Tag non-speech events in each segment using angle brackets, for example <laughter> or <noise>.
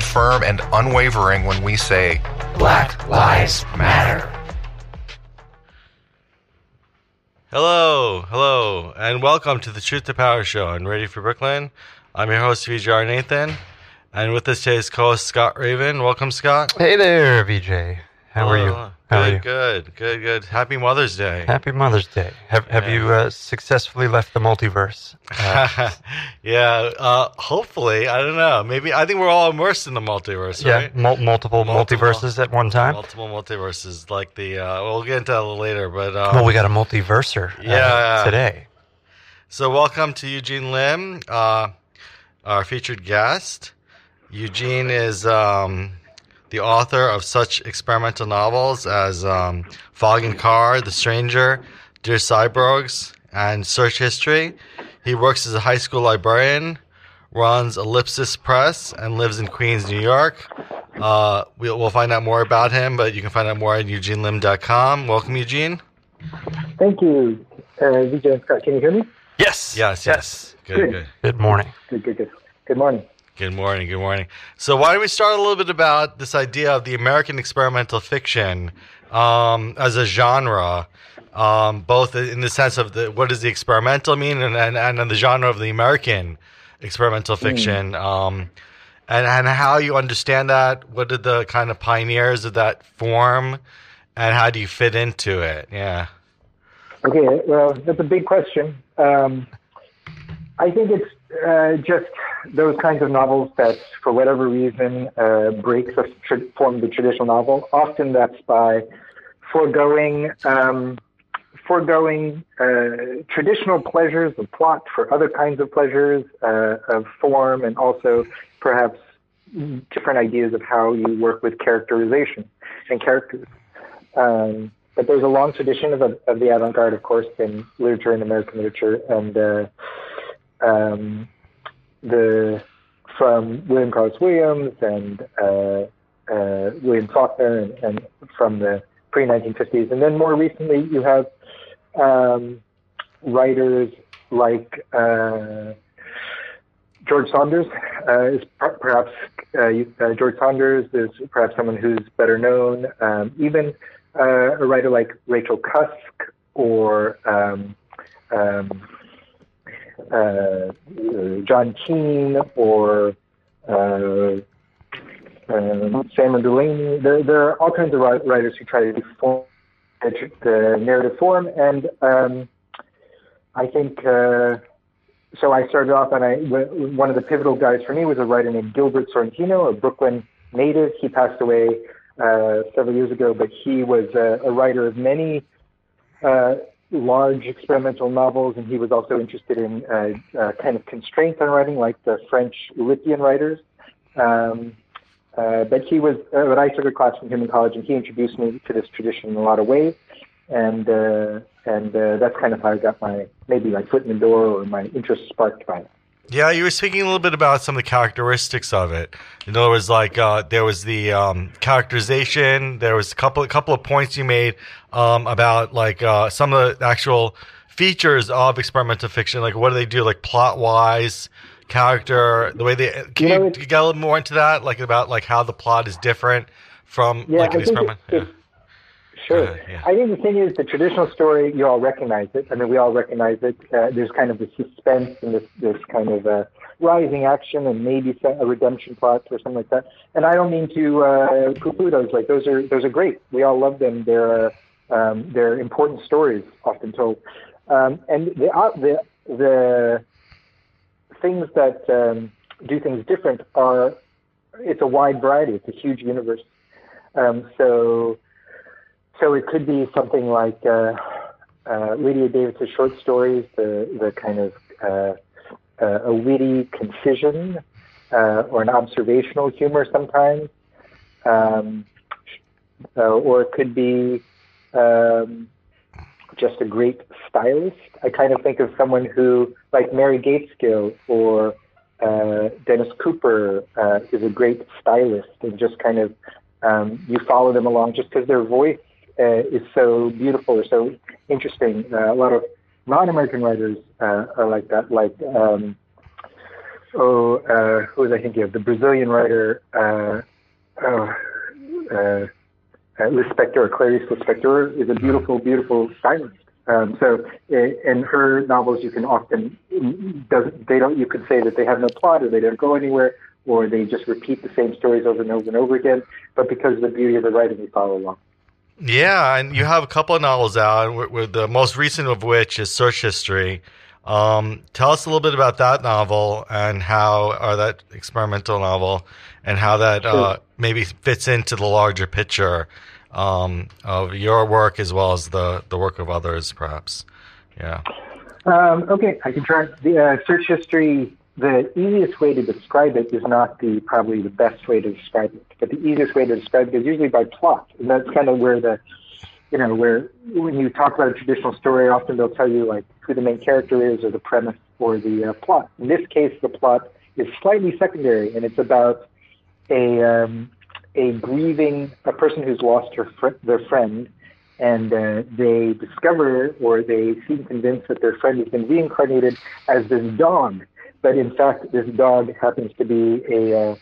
stand firm and unwavering when we say, Black Lives Matter. Hello, hello, and welcome to the Truth to Power Show on Radio Free Brooklyn. I'm your host, VJR Nathan, and with us today is co-host Scott Raven. Welcome, Scott. Hey there, VJ. How are you? Uh, How good, good, good, good. Happy Mother's Day. Happy Mother's Day. Have Have you uh, successfully left the multiverse? Uh, <laughs> yeah, uh, hopefully. I don't know. Maybe I think we're all immersed in the multiverse, yeah, right? mul- multiple, Multiple. multiverses at one time. Multiple multiverses, like the. Uh, we'll get into that a little later, but um, well, we got a multiverser uh, Yeah. today. So, welcome to Eugene Lim, uh, our featured guest. Eugene is um, the author of such experimental novels as um, Fog and Car, The Stranger, Dear Cyborgs, and Search History. He works as a high school librarian, runs Ellipsis Press, and lives in Queens, New York. Uh, we'll, we'll find out more about him, but you can find out more at eugenelim.com. Welcome, Eugene. Thank you, uh, VJ and Scott. Can you hear me? Yes. Yes, yes. Good, Good. good. Good morning. Good, good, good. Good morning. Good morning. Good morning. So, why don't we start a little bit about this idea of the American experimental fiction um, as a genre, um, both in the sense of the what does the experimental mean, and and, and the genre of the American experimental fiction, um, and and how you understand that. What did the kind of pioneers of that form, and how do you fit into it? Yeah. Okay, well, that's a big question. Um, I think it's uh, just those kinds of novels that, for whatever reason, uh, break the tr- form of the traditional novel. Often that's by foregoing um, foregoing uh, traditional pleasures of plot for other kinds of pleasures uh, of form, and also perhaps different ideas of how you work with characterization and characters. Um, but there's a long tradition of, of the avant-garde, of course, in literature and American literature, and uh, um, the from William Carlos Williams and uh, uh, William Faulkner, and, and from the pre-1950s, and then more recently you have um, writers like uh, George Saunders uh, is per- perhaps uh, uh, George Saunders is perhaps someone who's better known. Um, even a writer like Rachel Cusk or um, um, John Keene or uh, um, Samuel Delany. There, there are all kinds of writers who try to form the narrative form, and um, I think. Uh, so I started off, and I one of the pivotal guys for me was a writer named Gilbert Sorrentino, a Brooklyn native. He passed away uh, several years ago, but he was a, a writer of many uh, large experimental novels, and he was also interested in uh, uh, kind of constraints on writing, like the French Oulipian writers. Um, uh, but he was, uh, but I took a class from him in college, and he introduced me to this tradition in a lot of ways, and uh, and uh, that's kind of how I got my maybe my foot in the door or my interest sparked by it. Yeah, you were speaking a little bit about some of the characteristics of it. In other words, like uh, there was the um, characterization. There was a couple a couple of points you made um, about like uh, some of the actual features of experimental fiction. Like what do they do? Like plot wise, character, the way they. Can You you, know, get a little more into that? Like about like how the plot is different from Yeah, like an experiment. it- Yeah. Sure. ahead, yeah. I think the thing is, the traditional story, you all recognize it. I mean, we all recognize it. Uh, there's kind of the suspense and this, this kind of uh, rising action and maybe a redemption plot or something like that. And I don't mean to uh, poo-poo those. Like those are those are great. We all love them. They're um, they're important stories, often told. Um, and the uh, the the things that um, do things different are it's a wide variety. It's a huge universe. Um, so so it could be something like uh, uh, Lydia Davis's short stories, the the kind of uh, uh, a witty concision uh, or an observational humor sometimes, um, uh, or it could be um, just a great stylist. I kind of think of someone who, like Mary Gaitskill or Dennis Cooper, is a great stylist, and just kind of um, you follow them along just because their voice is so beautiful or so interesting. Uh, a lot of non-American writers uh, are like that, like um, oh, uh, who was I thinking of? The Brazilian writer, uh, oh, uh, uh, Lispector, or Clarice Lispector, is a beautiful, beautiful stylist. Um, so in her novels, you can often they don't you could say that they have no plot or they don't go anywhere or they just repeat the same stories over and over and over again. But because of the beauty of the writing, we follow along. Yeah, and you have a couple of novels out, with, with the most recent of which is Search History. Um, tell us a little bit about that novel and how, or that experimental novel, and how that sure. uh, maybe fits into the larger picture um, of your work as well as the, the work of others, perhaps. Yeah. Um, okay, I can try. The uh, search history. The easiest way to describe it is not the probably the best way to describe it, but the easiest way to describe it is usually by plot, and that's kind of where the you know where when you talk about a traditional story, often they'll tell you like who the main character is or the premise or the uh, plot. In this case, the plot is slightly secondary, and it's about a um, a grieving a person who's lost her fr- their friend, and uh, they discover or they seem convinced that their friend has been reincarnated as this dog, but in fact this dog happens to be a uh,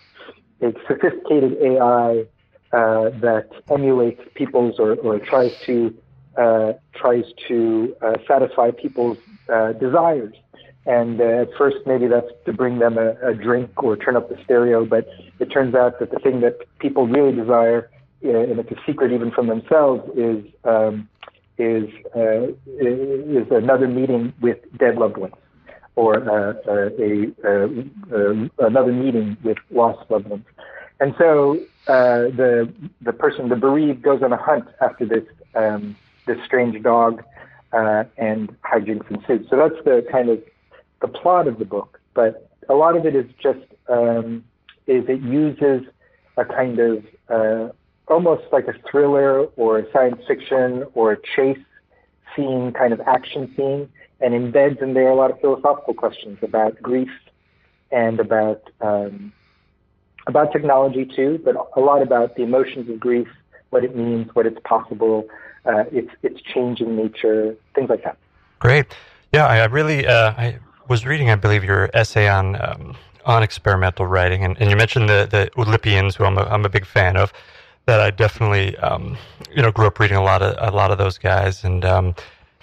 a sophisticated AI uh, that emulates people's or, or tries to uh, tries to uh, satisfy people's uh, desires. And uh, at first, maybe that's to bring them a, a, drink or turn up the stereo, but it turns out that the thing that people really desire, uh, and it's a secret even from themselves, is um, is is another meeting with dead loved ones, or uh, uh, a, a, another meeting with lost loved ones. And so the the person, the bereaved, goes on a hunt after this um, this strange dog, uh and hijinks ensue. So that's the kind of the plot of the book, but a lot of it is just um, is it uses a kind of uh, almost like a thriller or a science fiction or a chase scene kind of action scene, and embeds in there a lot of philosophical questions about grief and about um, about technology too, but a lot about the emotions of grief, what it means, what it's possible, uh, its its changing nature, things like that. Great. Yeah, I really uh, I was reading, I believe, your essay on um, on experimental writing, and, and you mentioned the the Oulipians, who I'm a, I'm a big fan of. That I definitely, um, you know, grew up reading a lot of a lot of those guys, and um,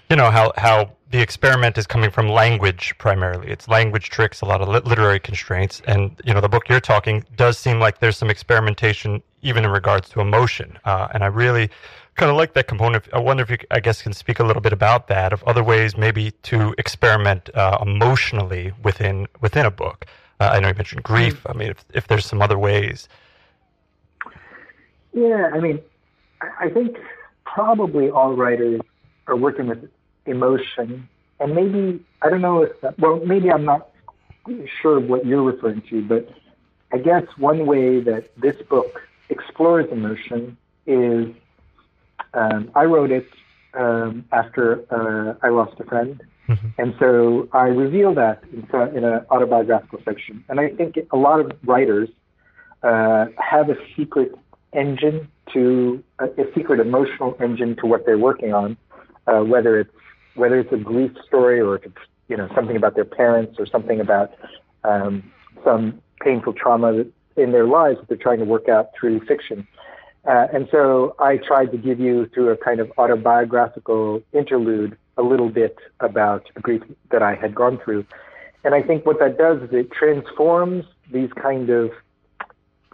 you know how how the experiment is coming from language primarily. It's language tricks, a lot of literary constraints, and you know the book you're talking does seem like there's some experimentation even in regards to emotion, uh, and I really kind of like that component. I wonder if you, I guess, can speak a little bit about that, of other ways maybe to experiment uh, emotionally within within a book. Uh, I know you mentioned grief. I mean, if, if there's some other ways. Yeah, I mean, I think probably all writers are working with emotion, and maybe I don't know if that, well, maybe I'm not sure what you're referring to, but I guess one way that this book explores emotion is um, I wrote it um, after uh, I lost a friend. Mm-hmm. And so I reveal that in, in an autobiographical section. And I think a lot of writers uh, have a secret engine to a, a, secret emotional engine to what they're working on, uh, whether it's whether it's a grief story or you know something about their parents or something about um, some painful trauma in their lives that they're trying to work out through fiction. Uh, and so I tried to give you, through a kind of autobiographical interlude, a little bit about the grief that I had gone through. And I think what that does is it transforms these kind of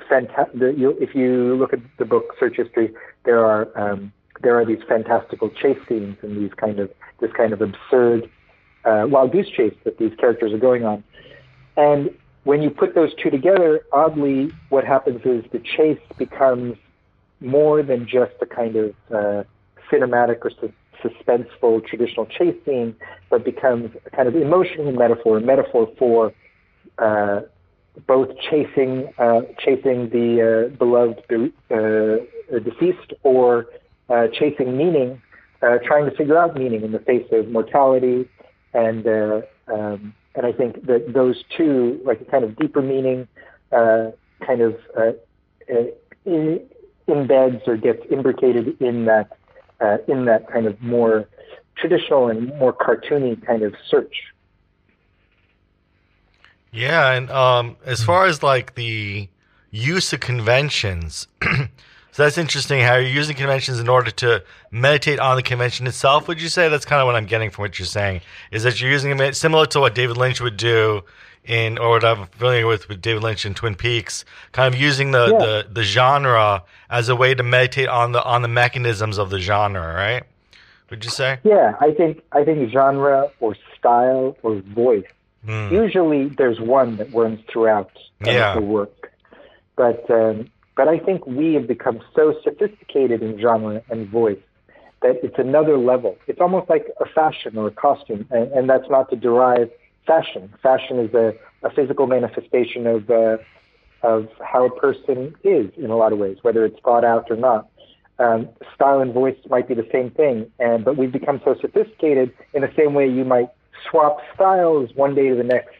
fantastic. If you look at the book Search History, there are um, there are these fantastical chase scenes and these kind of this kind of absurd uh, wild goose chase that these characters are going on. And when you put those two together, oddly, what happens is the chase becomes more than just a kind of uh, cinematic or su- suspenseful traditional chase scene, but becomes a kind of emotional metaphor, a metaphor for uh, both chasing uh, chasing the uh, beloved uh, deceased or uh, chasing meaning, trying to figure out meaning in the face of mortality, and um, and I think that those two, like a kind of deeper meaning, kind of embeds or gets imbricated in that uh, in that kind of more traditional and more cartoony kind of search. Yeah, and um, as far as like the use of conventions, <clears throat> so that's interesting. How you're using conventions in order to meditate on the convention itself. Would you say that's kind of what I'm getting from what you're saying? Is that you're using it similar to what David Lynch would do in, or what I'm familiar with with David Lynch in Twin Peaks, kind of using the, Yeah. the, the genre as a way to meditate on the on the mechanisms of the genre, right? Would you say? Yeah, I think I think genre or style or voice. Hmm. Usually, there's one that runs throughout Yeah. the work, but um, but I think we have become so sophisticated in genre and voice that it's another level. It's almost like a fashion or a costume, and, and that's not to derive fashion. Fashion is a, a physical manifestation of uh, of how a person is in a lot of ways, whether it's thought out or not. Um, style and voice might be the same thing, and but we've become so sophisticated in the same way you might swap styles one day to the next,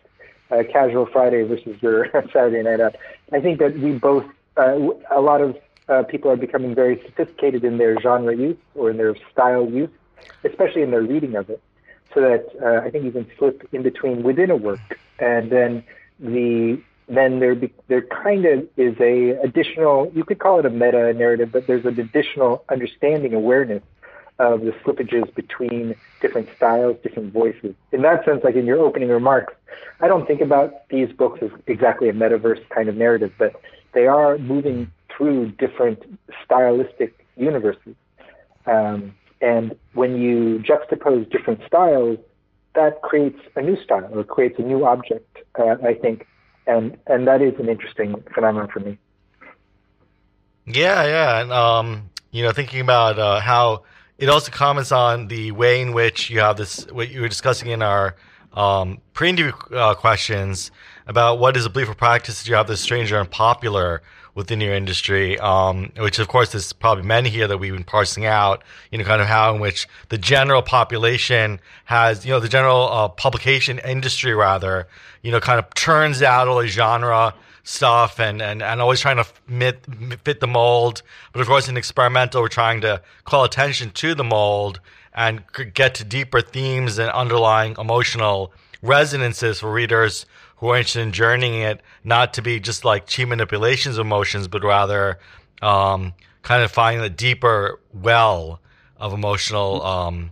uh, casual Friday versus your <laughs> Saturday night out. I think that we both, a lot of uh, people are becoming very sophisticated in their genre use or in their style use, especially in their reading of it, so that uh, I think you can flip in between within a work, and then the then there be, there kind of is a additional you could call it a meta narrative, but there's an additional understanding awareness of the slippages between different styles, different voices. In that sense, like in your opening remarks, I don't think about these books as exactly a metaverse kind of narrative, but they are moving through different stylistic universes. Um, and when you juxtapose different styles, that creates a new style or creates a new object, uh, I think. And, and that is an interesting phenomenon for me. Yeah, yeah, and um, you know, thinking about uh, how it also comments on the way in which you have this, what you were discussing in our um, pre-interview uh, questions about what is a belief or practice that you have this strange or unpopular within your industry, um, which of course there's probably many here that we've been parsing out, you know, kind of how in which the general population has, you know, the general uh, publication industry rather, you know, kind of turns out all the genre stuff and, and, and always trying to fit, fit the mold. But of course, in experimental, we're trying to call attention to the mold and get to deeper themes and underlying emotional resonances for readers who are interested in journeying it, not to be just like cheap manipulations of emotions, but rather um, kind of finding a deeper well of emotional um,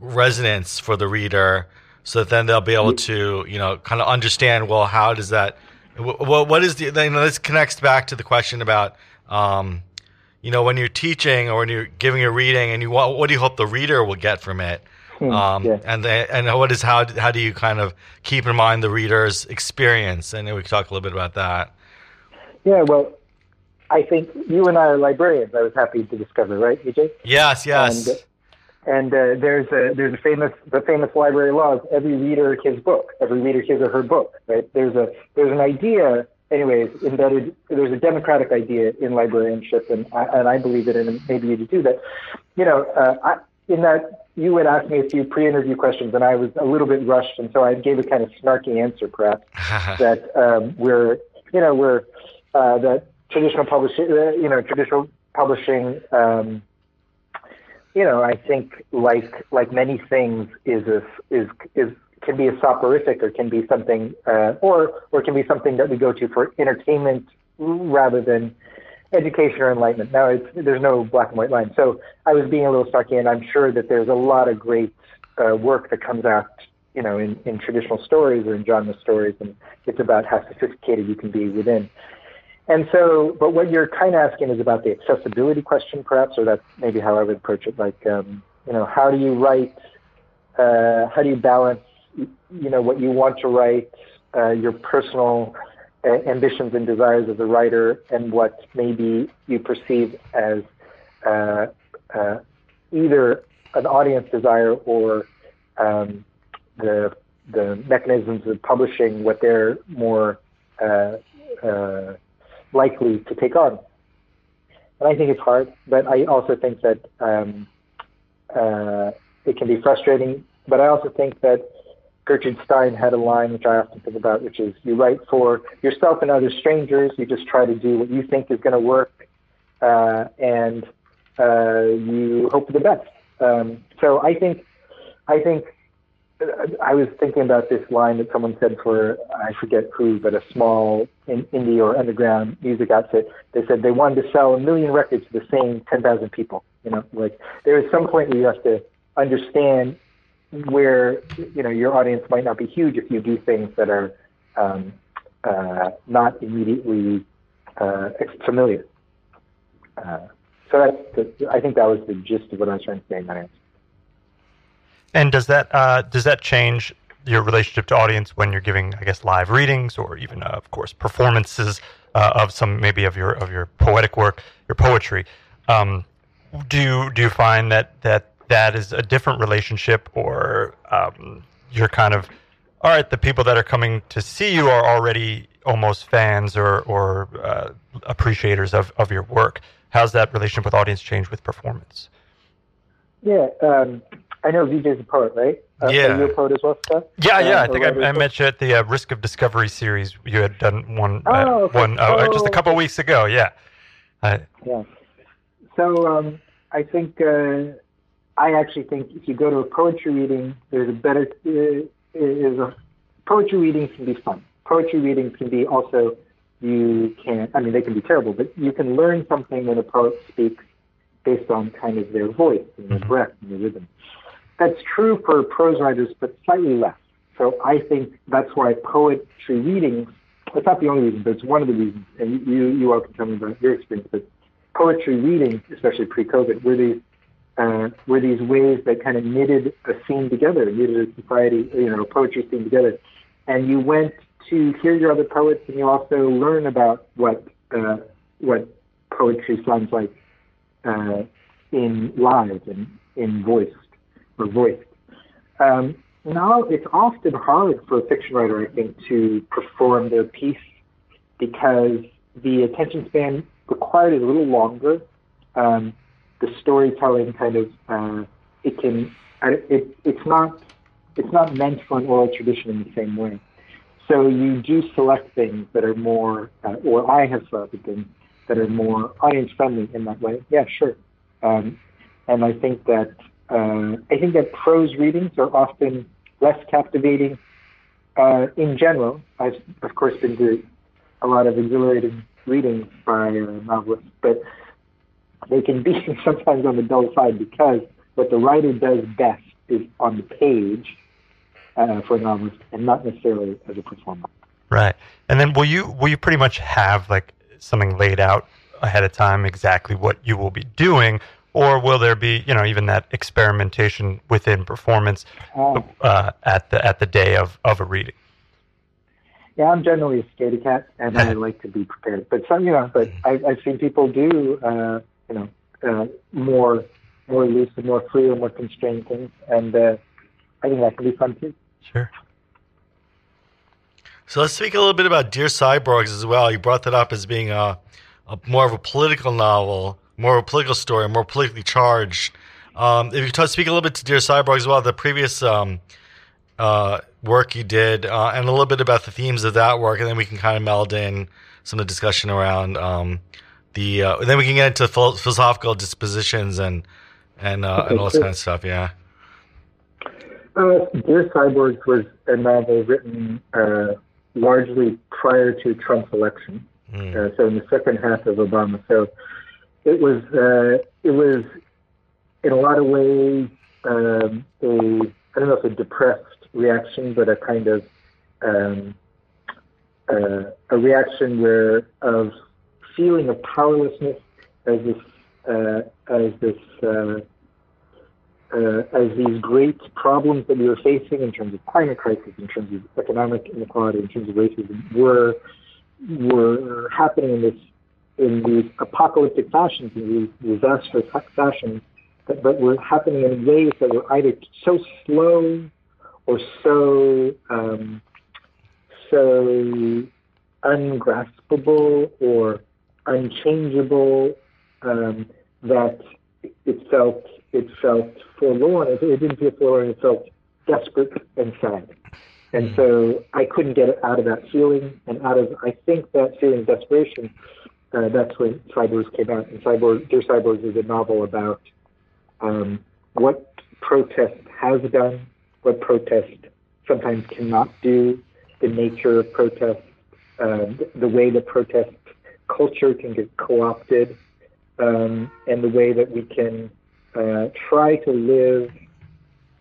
resonance for the reader so that then they'll be able to you know kind of understand well how does that what what is the you know this connects back to the question about um, you know when you're teaching or when you're giving a reading and you what do you hope the reader will get from it um, yeah. and the, and what is how how do you kind of keep in mind the reader's experience and we could talk a little bit about that Yeah, well, I think you and I are librarians. I was happy to discover, right, VJ? yes yes And, and uh, there's a there's a famous the famous library laws. Every reader his book. Every reader his or her book. Right? There's a there's an idea, anyways, embedded. There's a democratic idea in librarianship, and I, and I believe it, and maybe you do that. You know, uh, I, in that you had asked me a few pre-interview questions, and I was a little bit rushed, and so I gave a kind of snarky answer, perhaps <laughs> that um, we're you know we're uh, that traditional publishing uh, you know traditional publishing um, you know I think like like many things is a, is is can be a soporific or can be something uh, or or can be something that we go to for entertainment rather than education or enlightenment. Now there's no black and white line. So I was being a little snarky, and I'm sure that there's a lot of great uh, work that comes out you know, in, in traditional stories or in genre stories, and it's about how sophisticated you can be within. And so, but what you're kind of asking is about the accessibility question, perhaps, or that's maybe how I would approach it. Like, um, you know, how do you write? Uh, how do you balance, you know, what you want to write, uh, your personal ambitions and desires as a writer, and what maybe you perceive as uh, uh, either an audience desire or um, the the mechanisms of publishing what they're more uh, uh, likely to take on. And I think it's hard, but I also think that um, uh, it can be frustrating. But I also think that Gertrude Stein had a line which I often think about, which is you write for yourself and other strangers. You just try to do what you think is going to work, uh, and uh, you hope for the best. Um, so I think, I think I was thinking about this line that someone said for I forget who, but a small in, indie or underground music outfit. They said they wanted to sell a million records to the same ten thousand people. You know, like there is some point where you have to understand where you know your audience might not be huge if you do things that are um, uh, not immediately uh, familiar. Uh, so that's the, I think that was the gist of what I was trying to say in that answer. And does that uh, does that change your relationship to audience when you're giving, I guess, live readings or even, uh, of course, performances uh, of some maybe of your of your poetic work, your poetry? Um, do you, do you find that that that is a different relationship, or um, you're kind of all right? The people that are coming to see you are already almost fans or or uh, appreciators of of your work. How's that relationship with audience change with performance? Yeah, um, I know VJ's a poet, right? Uh, yeah. You a poet as well, Scott? Yeah, yeah. Uh, I think I, I met you at the uh, Risk of Discovery series. You had done one, oh, okay. one uh, just a couple weeks ago. Yeah. yeah. So um, I think uh, I actually think if you go to a poetry reading, there's a better. is a poetry reading can be fun. Poetry readings can be also you can. I mean, they can be terrible, but you can learn something when a poet speaks based on kind of their voice and their mm-hmm. breath and their rhythm. That's true for prose writers, but slightly less. So I think that's why poetry readings, it's not the only reason, but it's one of the reasons, and you, you all can tell me about your experience, but poetry readings, especially pre-COVID, were these, uh, were these ways that kind of knitted a scene together, knitted a society, you know, a poetry scene together. And you went to hear your other poets, and you also learn about what, uh, what poetry sounds like uh, in live and in voiced or voiced. Um, now it's often hard for a fiction writer, I think, to perform their piece because the attention span required is a little longer. Um, the storytelling kind of uh, it can it, it's not it's not meant for an oral tradition in the same way. So you do select things that are more, uh, or I have selected things that are more audience friendly in that way. Yeah, sure. Um, and I think that uh, I think that prose readings are often less captivating uh, in general. I've of course been to a lot of exhilarating readings by uh, novelists, but they can be <laughs> sometimes on the dull side because what the writer does best is on the page uh, for a novelist, and not necessarily as a performer. Right, and then will you will you pretty much have like something laid out ahead of time exactly what you will be doing, or will there be you know even that experimentation within performance oh. uh, at the at the day of, of a reading? Yeah, I'm generally a scaredy cat, and I <laughs> like to be prepared. But some, you know, but I've, I've seen people do, uh, you know, uh, more more loose and more free and more constrained things, and uh, I think that can be fun too. Sure. So let's speak a little bit about Dear Cyborgs as well. You brought that up as being a, a more of a political novel, more of a political story, more politically charged. Um, if you could speak a little bit to Dear Cyborgs as well, the previous um, uh, work you did, uh, and a little bit about the themes of that work, and then we can kind of meld in some of the discussion around um, the. Uh, then we can get into philosophical dispositions and and uh, and all this kind of stuff. Yeah. Uh, Dear Cyborgs was a novel written uh, largely prior to Trump's election, mm. uh, so in the second half of Obama. So it was uh, it was in a lot of ways um, a I don't know if a depressed reaction, but a kind of um, uh, a reaction where of feeling of powerlessness as this uh, as this uh, uh, as these great problems that we were facing in terms of climate crisis, in terms of economic inequality, in terms of racism, were were happening in this in these apocalyptic fashions, in these disastrous fashions, but, but were happening in ways that were either so slow or so um, so ungraspable or unchangeable um, that it felt it felt forlorn. It, it didn't feel forlorn. It felt desperate and sad. And so I couldn't get it out of that feeling. And out of, I think that feeling of desperation, uh, that's when Cyborgs came out. And Cyborg, Dear Cyborgs is a novel about um, what protest has done what protest sometimes cannot do, the nature of protest, uh, the way that protest culture can get co-opted, um, and the way that we can uh, try to live,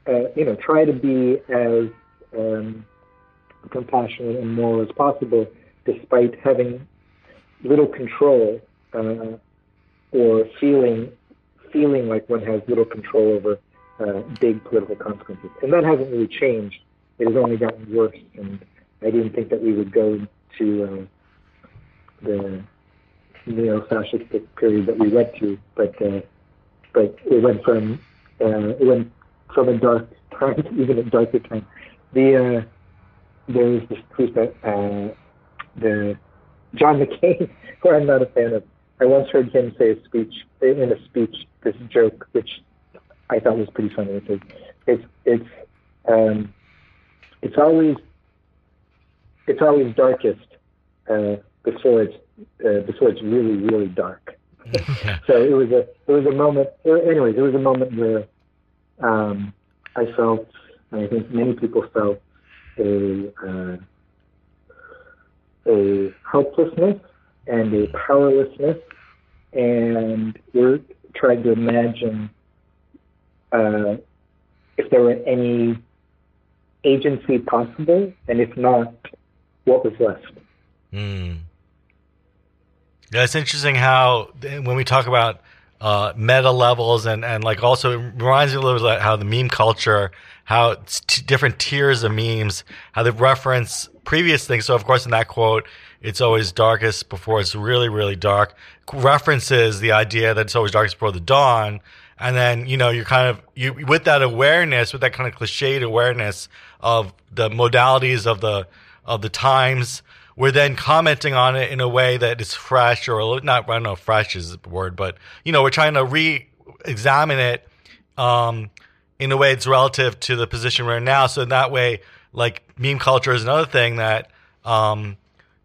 uh, you know, try to be as um, compassionate and moral as possible, despite having little control uh, or feeling feeling like one has little control over uh, big political consequences. And that hasn't really changed. It has only gotten worse. And I didn't think that we would go to uh, the neo-fascistic period that we went to, but uh, but it went from uh, it went from a dark time to even a darker time. The uh, there this who's that uh, the John McCain, <laughs> who I'm not a fan of. I once heard him say a speech in a speech this joke, which I thought was pretty funny. It "It's it's um, it's always it's always darkest uh, before it's uh, before it's really really dark." <laughs> so it was a it was a moment. Anyways, it was a moment where um, I felt, and I think many people felt a uh, a helplessness and a powerlessness, and we're trying to imagine uh, if there were any agency possible, and if not, what was left. Mm. Yeah, it's interesting how when we talk about uh, meta levels and, and like also it reminds me a little bit about how the meme culture, how t- different tiers of memes, how they reference previous things. So of course in that quote, it's always darkest before it's really, really dark. References the idea that it's always darkest before the dawn. And then, you know, you're kind of, you, with that awareness, with that kind of cliched awareness of the modalities of the, of the times, we're then commenting on it in a way that is fresh or not, I don't know if fresh is the word, but, you know, we're trying to re-examine it, um, in a way that's relative to the position we're in now. So in that way, like meme culture is another thing that, um,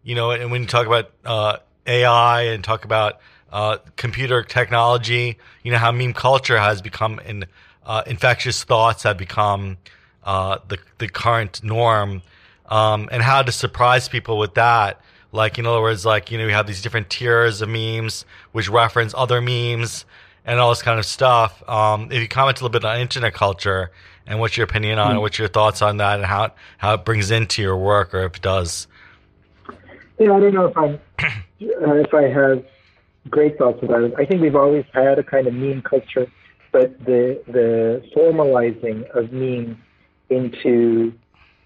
you know, and when you talk about, uh, AI and talk about, uh, computer technology, you know, how meme culture has become in, uh, infectious thoughts have become, uh, the, the current norm um, and how to surprise people with that. Like, in other words, like, you know, you have these different tiers of memes which reference other memes and all this kind of stuff. Um, if you comment a little bit on internet culture and what's your opinion on it, what's your thoughts on that and how, it, how it brings into your work or if it does? Yeah, I don't know if I'm, <clears throat> uh, if I have great thoughts about it. I think we've always had a kind of meme culture, but the, the formalizing of memes into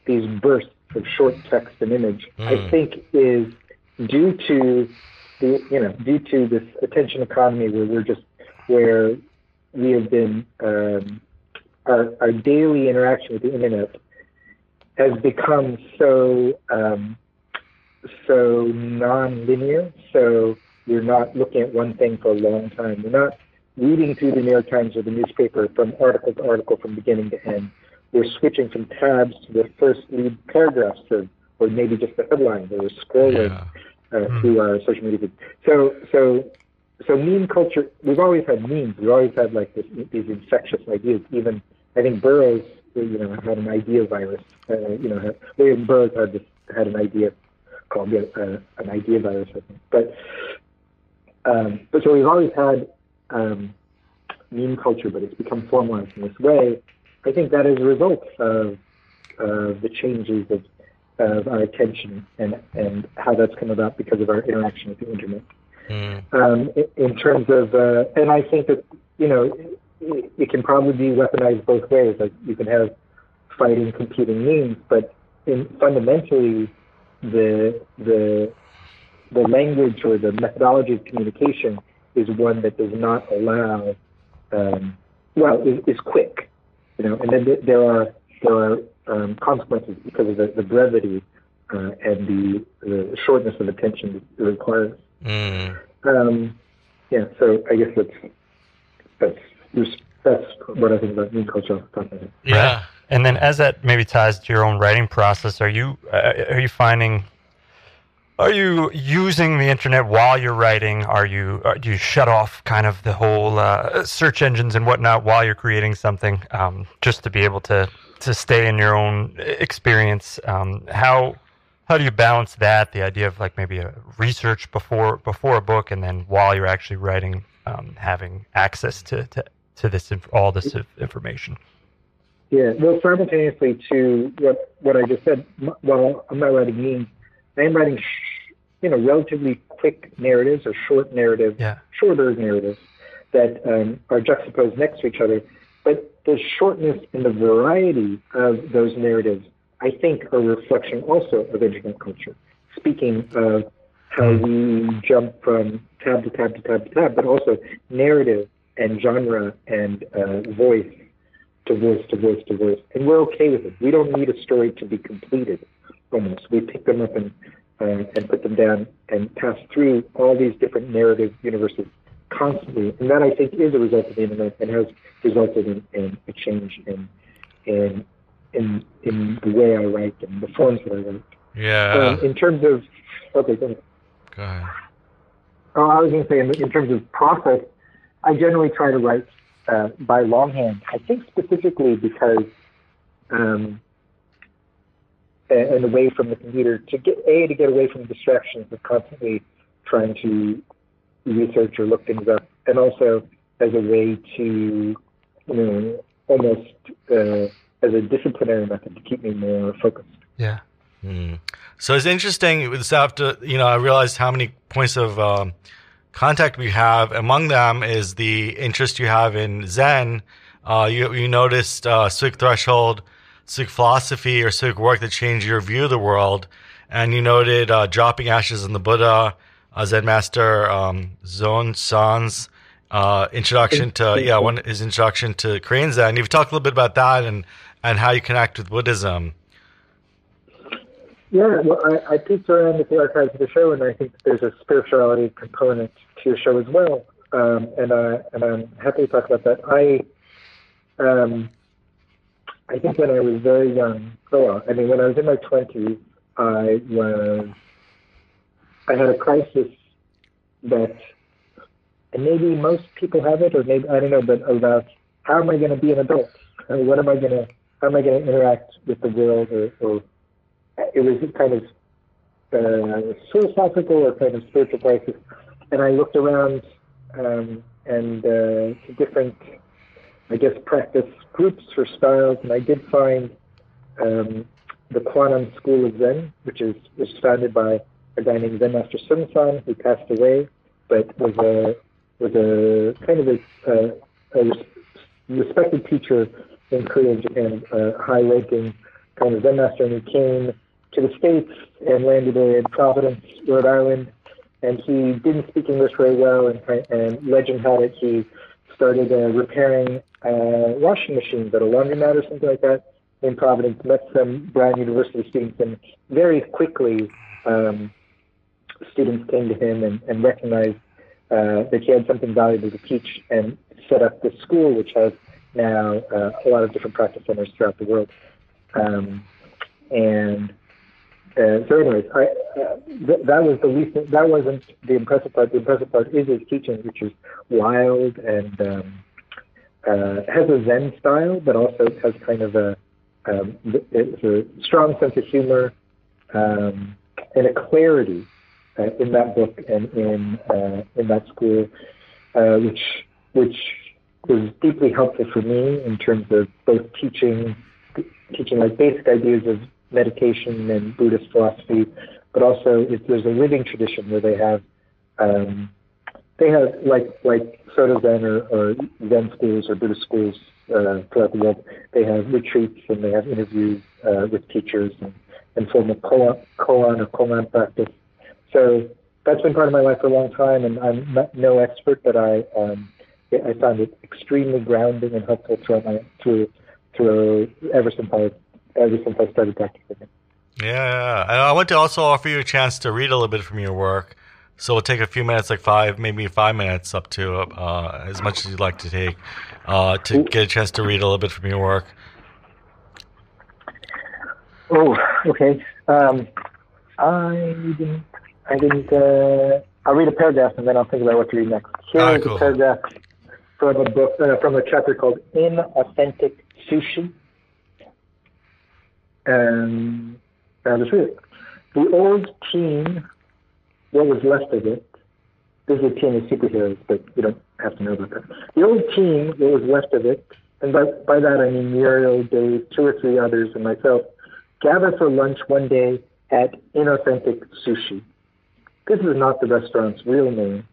these bursts of short text and image, mm. I think is due to the you know due to this attention economy where we're just where we have been um, our our daily interaction with the internet has become so um, so non-linear. So we're not looking at one thing for a long time. We're not reading through the New York Times or the newspaper from article to article from beginning to end we're switching from tabs to the first lead paragraphs or, or maybe just the headline. We're scrolling yeah. uh, mm. through our social media. So, so, so meme culture, we've always had memes. We've always had like this, these infectious ideas. Even, I think Burroughs, you know, had an idea virus. Uh, you know, William Burroughs had this, had an idea called uh, an idea virus, I think. But, um, but so we've always had um, meme culture, but it's become formalized in this way I think that is a result of uh, the changes of, of our attention and, and how that's come about because of our interaction with the internet. Mm. Um, in, terms of, uh, and I think that, you know, it, it, can probably be weaponized both ways. Like you can have fighting competing memes, but in, fundamentally, the, the, the language or the methodology of communication is one that does not allow, um, well, is, is quick you know, and then there are there are um, consequences because of the, the brevity uh, and the, the shortness of attention it requires. Mm. Um, yeah, so I guess that's that's that's what I think about meme culture. Yeah. And then, as that maybe ties to your own writing process, are you uh, are you finding are you using the internet while you're writing? Are you uh, do you shut off kind of the whole uh, search engines and whatnot while you're creating something, um, just to be able to to stay in your own experience? Um, how how do you balance that? The idea of like maybe a research before before a book, and then while you're actually writing, um, having access to, to to this all this information. Yeah, well, simultaneously to what what I just said, well, I'm not writing memes. I am writing, you know, relatively quick narratives or short narratives, yeah. shorter narratives that um, are juxtaposed next to each other. But the shortness and the variety of those narratives, I think, are a reflection also of internet culture. Speaking of how we jump from tab to tab to tab to tab, but also narrative and genre and uh, voice to voice to voice to voice. And we're okay with it. We don't need a story to be completed almost. We pick them up and, uh, and put them down and pass through all these different narrative universes constantly. And that, I think, is a result of the internet and has resulted in, in a change in, in, in, in the way I write and the forms that I write. Yeah. Um, in terms of, okay, go ahead. Go ahead. Oh, I was going to say, in, in terms of process, I generally try to write uh, by longhand. I think specifically because um, and away from the computer to get a to get away from distractions of constantly trying to research or look things up, and also as a way to you know almost uh, as a disciplinary method to keep me more focused. Yeah. Hmm. So it's interesting. This after you know, I realized how many points of um, contact we have. Among them is the interest you have in Zen. Uh, you you noticed uh, Stoic threshold, Stoic philosophy, or Stoic work that changed your view of the world, and you noted uh, dropping ashes in the Buddha, uh, Zen master um, Seung Sahn's uh, introduction to yeah one his introduction to Korean Zen. You've talked a little bit about that and and how you connect with Buddhism. Yeah, well, I, I peeked around at the archives of the show, and I think there's a spirituality component to your show as well. Um, and I and I'm happy to talk about that. I um, I think when I was very young, oh well, I mean when I was in my twenties, I was I had a crisis that, and maybe most people have it, or maybe I don't know, but about how am I going to be an adult? What am I going to how am I going to interact with the world, or, or it was kind of uh, philosophical or kind of spiritual crisis. And I looked around um, and uh, to different, I guess, practice groups or styles, and I did find um, the Kwannon School of Zen, which is was founded by a guy named Zen Master Seung Sahn, who passed away, but was a was a kind of a, a, a respected teacher in Korea and Japan, a high-ranking kind of Zen master, and he came to the States and landed in Providence, Rhode Island. And he didn't speak English very well, and, and legend had it he started uh, repairing uh, washing machines at a laundromat or something like that in Providence. Met some Brown University students, and very quickly um, students came to him and, and recognized uh, that he had something valuable to teach, and set up this school, which has now uh, a lot of different practice centers throughout the world. Um, and uh, so, anyways, I, uh, th- that was the least. That wasn't the impressive part. The impressive part is his teaching, which is wild and um, uh, has a Zen style, but also has kind of a um, it's a strong sense of humor um, and a clarity uh, in that book and in uh, in that school, uh, which which was deeply helpful for me in terms of both teaching teaching like basic ideas of meditation and Buddhist philosophy, but also if there's a living tradition where they have um, they have like like Soto Zen or, or Zen schools or Buddhist schools uh, throughout the world. They have retreats and they have interviews uh, with teachers and, and form a koan, or koan practice. So that's been part of my life for a long time, and I'm not, no expert, but I um, I found it extremely grounding and helpful throughout my through through ever since I ever since I started practicing. Yeah, and I want to also offer you a chance to read a little bit from your work. So we'll take a few minutes, like five, maybe five minutes, up to uh, as much as you'd like to take, uh, to get a chance to read a little bit from your work. Oh, okay. Um, I didn't I think uh, I'll read a paragraph and then I'll think about what to read next. Here Ah, is cool. a paragraph from a book uh, from a chapter called "Inauthentic Sushi." Um, I'll just read it. The old team, what was left of it. This is a team of superheroes, but you don't have to know about that. The old team, what was left of it, and by, by that I mean Muriel, Dave, two or three others, and myself, gather for lunch one day at Inauthentic Sushi. This is not the restaurant's real name,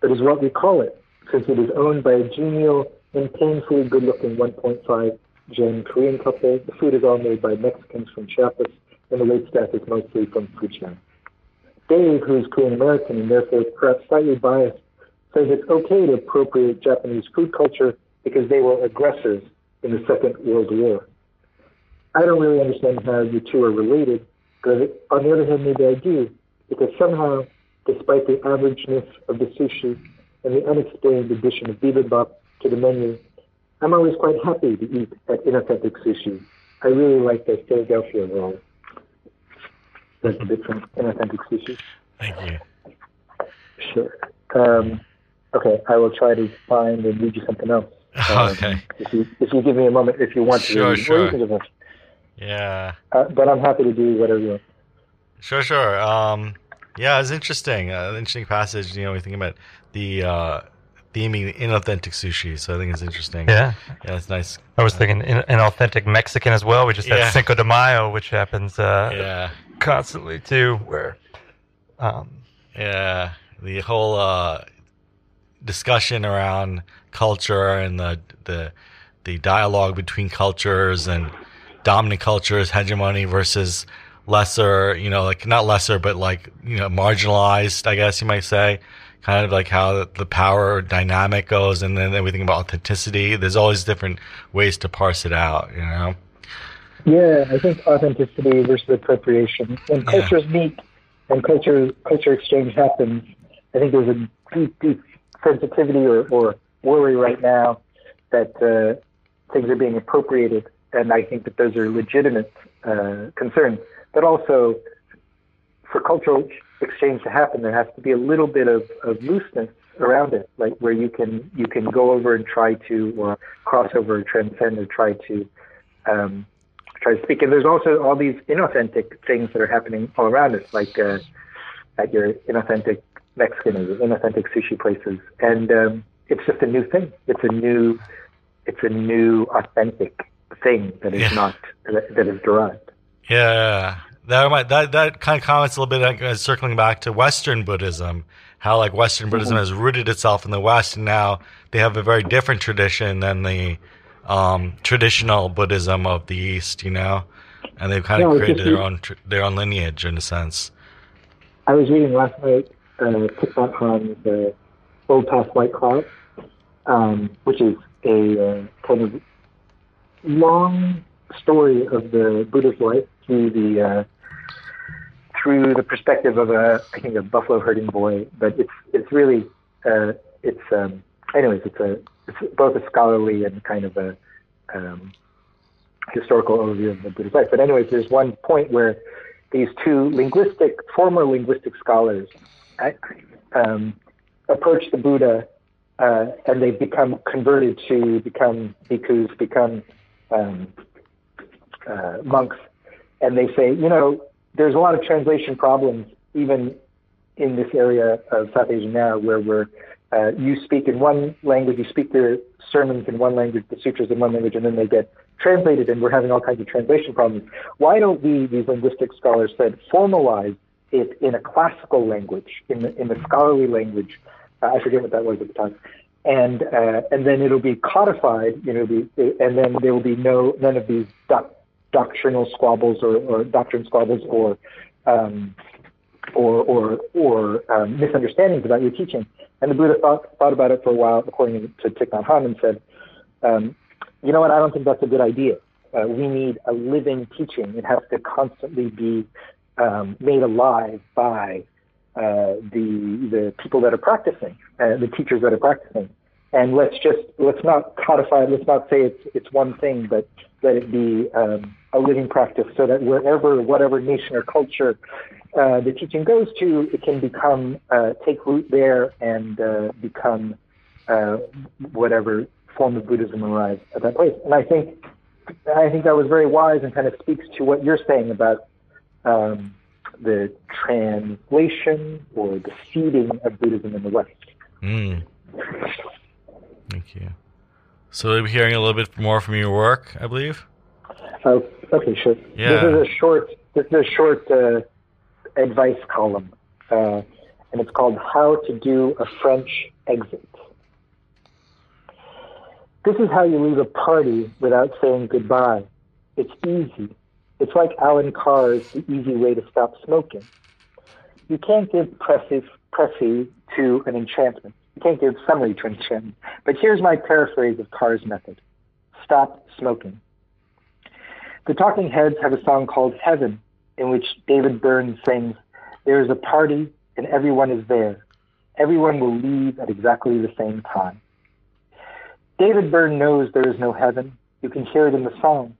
but is what we call it, since it is owned by a genial and painfully good-looking 1.5 gen Korean couple. The food is all made by Mexicans from Chiapas, and the wait staff is mostly from Fujian. Dave, who is Korean American and therefore perhaps slightly biased, says it's okay to appropriate Japanese food culture because they were aggressors in the Second World War. I don't really understand how the two are related, but on the other hand, maybe I do, because somehow, despite the averageness of the sushi and the unexplained addition of bibimbap to the menu, I'm always quite happy to eat at inauthentic sushi. I really like their Philadelphia roll. That's a bit from inauthentic sushi. Thank you. Sure. Um, okay, I will try to find and read you something else. <laughs> Um, Okay. If you if you give me a moment, if you want to, Sure, sure. Or you can just, Yeah. uh, but I'm happy to do whatever you want. Sure, sure. Um, yeah, it's interesting. Uh, interesting passage. You know, we think about the uh, theming inauthentic sushi. So I think it's interesting. Yeah. Yeah, it's nice. I was thinking an, an authentic Mexican as well. We just had Yeah. Cinco de Mayo, which happens uh, Yeah, constantly too, where um, yeah. The whole uh, discussion around culture and the the the dialogue between cultures and dominant cultures, hegemony versus lesser. You know, like not lesser, but like you know, marginalized. I guess you might say. Kind of like how the power dynamic goes, and then everything about authenticity. There's always different ways to parse it out. You know. Yeah, I think authenticity versus appropriation. When Yeah. cultures meet and culture culture exchange happens, I think there's a deep, deep sensitivity or, or worry right now that uh, things are being appropriated, and I think that those are legitimate uh, concerns. But also, for cultural exchange to happen, there has to be a little bit of, of looseness around it, like where you can you can go over and try to or cross over or transcend or try to um, try to speak. And there's also all these inauthentic things that are happening all around us, like uh, at your inauthentic Mexican or inauthentic sushi places. And um, it's just a new thing. It's a new, it's a new authentic thing that is Yeah. not that, that is derived. Yeah, that might, that that kind of comments a little bit like, uh, circling back to Western Buddhism, how like Western Buddhism has rooted itself in the West, and now they have a very different tradition than the um, traditional Buddhism of the East, you know, and they've kind of No, created their own tr- their own lineage in a sense. I was reading last night uh, Nhat Hanh's uh, Old Path White Cloud, um, which is a uh, kind of long story of the Buddha's life through the uh, through the perspective of a I think a buffalo herding boy. But it's it's really uh, it's um, anyways it's a both a scholarly and kind of a um, historical overview of the Buddha's life. But anyways, there's one point where these two linguistic, former linguistic scholars um, approach the Buddha uh, and they become converted to become bhikkhus, become um, uh, monks. And they say, you know, there's a lot of translation problems even in this area of South Asia now where we're, uh, you speak in one language, you speak the sermons in one language, the sutras in one language, and then they get translated, and we're having all kinds of translation problems. Why don't we, these linguistic scholars said, formalize it in a classical language, in the, in the scholarly language? Uh, I forget what that was at the time. And uh, and then it'll be codified, you know, be, and then there will be no none of these doc, doctrinal squabbles or, or doctrine squabbles or um, or or or um, misunderstandings about your teaching. And the Buddha thought thought about it for a while, according to Thich Nhat Hanh, and said, um, "You know what? I don't think that's a good idea. Uh, we need a living teaching. It has to constantly be um, made alive by uh, the the people that are practicing, uh, the teachers that are practicing. And let's just let's not codify. Let's not say it's it's one thing, but let it be um, a living practice, so that wherever, whatever nation or culture uh, the teaching goes to, it can become uh, take root there and uh, become uh, whatever form of Buddhism arrives at that place. And I think I think that was very wise and kind of speaks to what you're saying about um, the translation or the seeding of Buddhism in the West. Mm. Thank you. So we'll be hearing a little bit more from your work, I believe. Oh, okay, sure. Yeah. This is a short. This is a short uh, advice column, uh, and it's called "How to Do a French Exit." This is how you leave a party without saying goodbye. It's easy. It's like Allen Carr's The Easy Way to Stop Smoking. You can't give preface, preface to an enchantment. You can't give summary to an enchantment. But here's my paraphrase of Carr's method. Stop smoking. The Talking Heads have a song called Heaven, in which David Byrne sings, There is a party and everyone is there. Everyone will leave at exactly the same time. David Byrne knows there is no heaven. You can hear it in the song.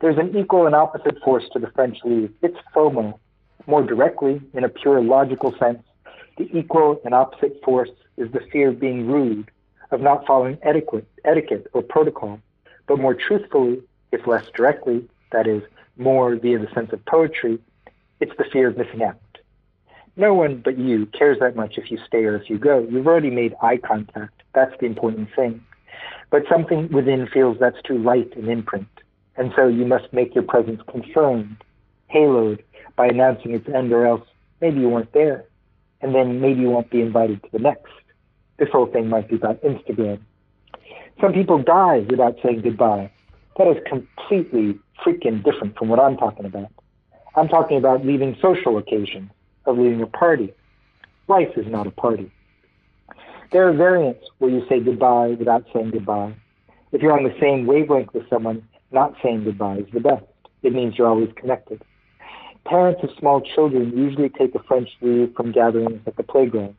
There's an equal and opposite force to the French leave. It's FOMO. More directly, in a pure logical sense, the equal and opposite force is the fear of being rude, of not following etiquette, etiquette or protocol. But more truthfully, if less directly, that is, more via the sense of poetry, it's the fear of missing out. No one but you cares that much if you stay or if you go. You've already made eye contact. That's the important thing. But something within feels that's too light an imprint. And so you must make your presence confirmed, haloed, by announcing its end, or else maybe you weren't there. And then maybe you won't be invited to the next. This whole thing might be about Instagram. Some people die without saying goodbye. That is completely freaking different from what I'm talking about. I'm talking about leaving social occasions, of leaving a party. Life is not a party. There are variants where you say goodbye without saying goodbye. If you're on the same wavelength with someone, not saying goodbye is the best. It means you're always connected. Parents of small children usually take a French leave from gatherings at the playground.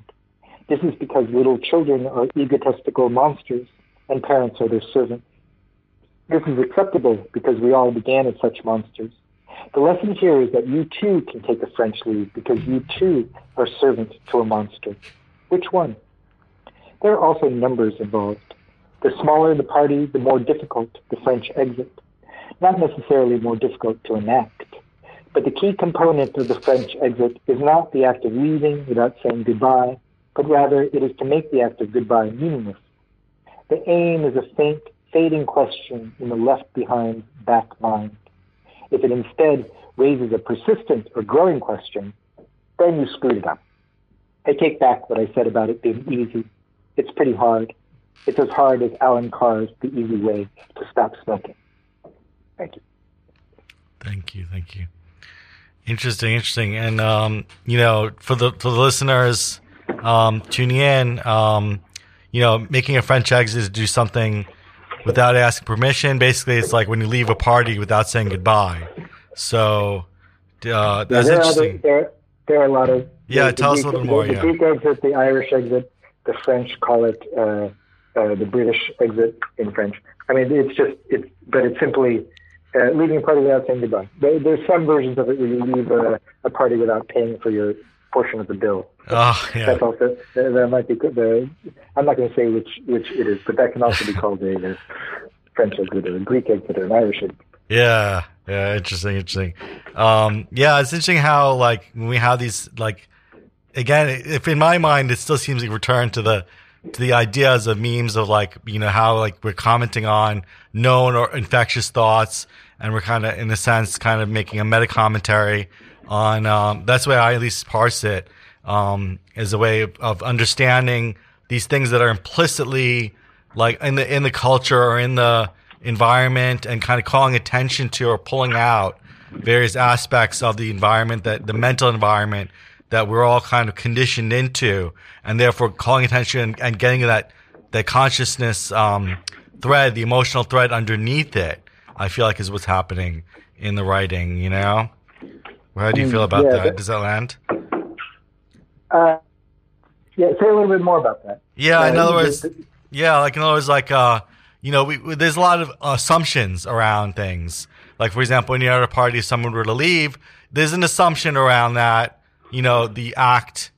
This is because little children are egotistical monsters and parents are their servants. This is acceptable because we all began as such monsters. The lesson here is that you too can take a French leave because you too are servant to a monster. Which one? There are also numbers involved. The smaller the party, the more difficult the French exit. Not necessarily more difficult to enact. But the key component of the French exit is not the act of leaving without saying goodbye, but rather it is to make the act of goodbye meaningless. The aim is a faint, fading question in the left behind back mind. If it instead raises a persistent or growing question, then you screwed it up. I take back what I said about it being easy. It's pretty hard. It's as hard as Allen Carr's The Easy Way to Stop Smoking. Thank you. Thank you. Thank you. Interesting, interesting. And, um, you know, for the, for the listeners um, tuning in, um, you know, making a French exit is do something without asking permission. Basically, it's like when you leave a party without saying goodbye. So uh, that's there interesting. Are, there, there are a lot of. Yeah, tell us a little Greek, more, The, yeah. Greek exit, the Irish exit, the French call it uh, uh, the British exit in French. I mean, it's just it's, but it's simply uh, leaving a party without saying goodbye. There, there's some versions of it where you leave a, a party without paying for your portion of the bill. Oh, yeah. That's also that, that might be good. The, I'm not going to say which which it is, but that can also be called a, uh French exit or a Greek exit or an Irish exit. Yeah, yeah, interesting, interesting. Um, yeah, it's interesting how like when we have these like again, if in my mind it still seems like return to the to the ideas of memes of like you know how like we're commenting on known or infectious thoughts, and we're kind of in a sense kind of making a meta commentary on. Um, that's the way I at least parse it um, as a way of, of understanding these things that are implicitly like in the in the culture or in the environment and kind of calling attention to or pulling out various aspects of the environment that the mental environment that we're all kind of conditioned into and therefore calling attention and, and getting that that consciousness um, thread the emotional thread underneath it i feel like is what's happening in the writing you know how do you feel about Yeah, that? but- does that land? Uh, yeah, say a little bit more about that. yeah in Uh, other words just- Yeah, like in other words, like uh, you know, we, we, there's a lot of assumptions around things, Like for example, when you're at a party, if someone were to leave, there's an assumption around that, you know, the act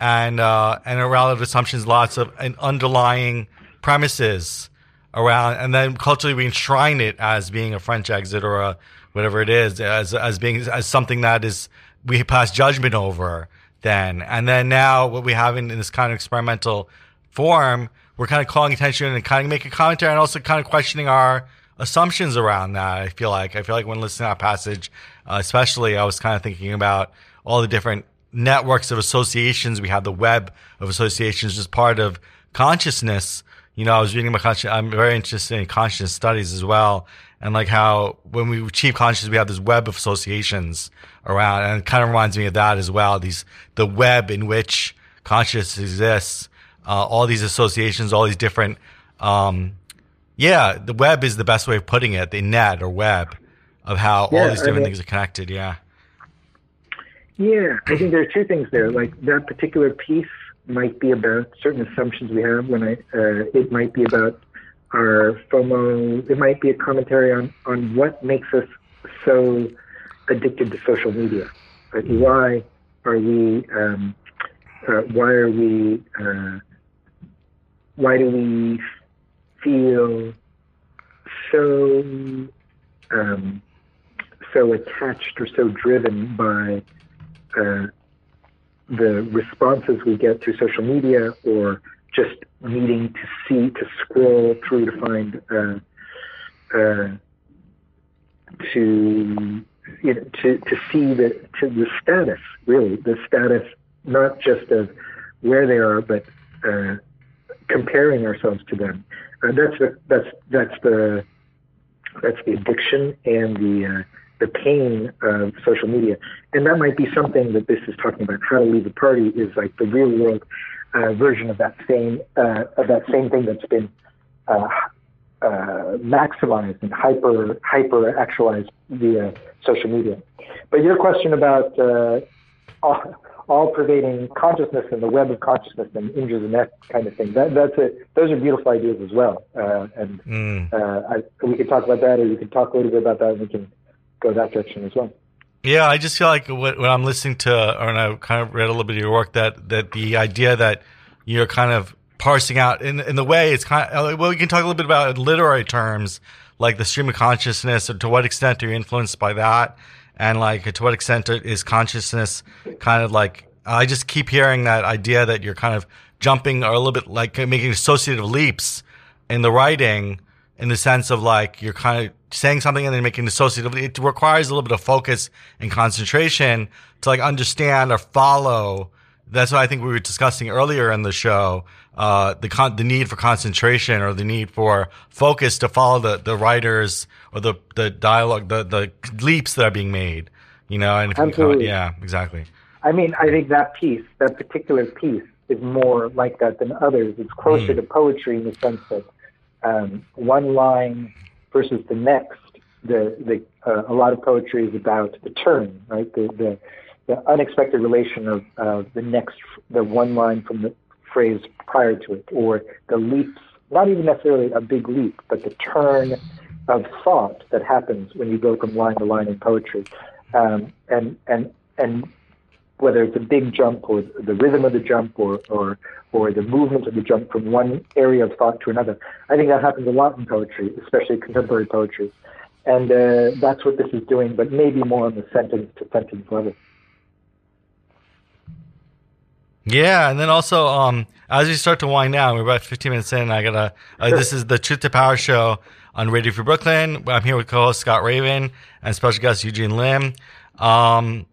and uh, and around of assumptions, lots of and underlying premises around, and then culturally we enshrine it as being a French exit or a whatever it is, as as being as something that is we pass judgment over then, and then now what we have in, in this kind of experimental form, we're kind of calling attention and kind of making commentary and also kind of questioning our assumptions around that. I feel like I feel like when listening to that passage, uh, especially, I was kind of thinking about all the different networks of associations. We have the web of associations as part of consciousness. You know, I was reading about conscious. I'm very interested in conscious studies as well, and like how when we achieve consciousness, we have this web of associations around, and it kind of reminds me of that as well. These the web in which consciousness exists, uh, all these associations, all these different. Um, yeah, the web is the best way of putting it. The net or web of how Yeah, all these I different mean- things are connected. Yeah. Yeah, I think there are two things there. Like that particular piece might be about certain assumptions we have. When I, uh, it might be about our FOMO. It might be a commentary on on what makes us so addicted to social media. Like why are we? Um, uh, why are we? Uh, why do we feel so um, so attached or so driven by uh, the responses we get through social media or just needing to see to scroll through to find uh, uh, to you know, to to see the to the status really the status not just of where they are but uh, comparing ourselves to them uh, that's the that's that's the that's the addiction and the uh, the pain of social media, and that might be something that this is talking about. How to leave the party is like the real world version of that same uh, of that same thing that's been uh, uh, maximized and hyper hyper actualized via social media. But your question about uh, all, all pervading consciousness and the web of consciousness and Indra the net kind of thing. That, that's a, those are beautiful ideas as well. Uh, and Mm. uh, I, we could talk about that, or you could talk a little bit about that, and we can go that direction as well. Yeah, I just feel like when, I'm listening to, or when I kind of read a little bit of your work, that that the idea that you're kind of parsing out in in the way it's kind of well, we can talk a little bit about literary terms, like the stream of consciousness, or to what extent are you influenced by that, and like to what extent is consciousness kind of like I just keep hearing that idea that you're kind of jumping or a little bit like making associative leaps in the writing in the sense of like you're kind of saying something and then making associative. It requires a little bit of focus and concentration to like understand or follow. That's what I think we were discussing earlier in the show. Uh, the con- the need for concentration or the need for focus to follow the, the writers or the, the dialogue, the, the leaps that are being made, you know, and if you can Absolutely. yeah, exactly. I mean, I think that piece, that particular piece, is more like that than others. It's closer Mm. to poetry in the sense that um, one line versus the next. The the uh, a lot of poetry is about the turn, right? The the, the unexpected relation of of the next, the one line from the phrase prior to it, or the leaps. Not even necessarily a big leap, but the turn of thought that happens when you go from line to line in poetry, um, and and and whether it's a big jump or the rhythm of the jump or, or, or the movement of the jump from one area of thought to another. I think that happens a lot in poetry, especially contemporary poetry. And uh, that's what this is doing, but maybe more on the sentence to sentence level. Yeah, and then also, um, as we start to wind down, we're about 15 minutes in. I gotta. Uh, This is the Truth to Power show on Radio Free Brooklyn. I'm here with co-host Scott Raven and special guest Eugene Lim. Um,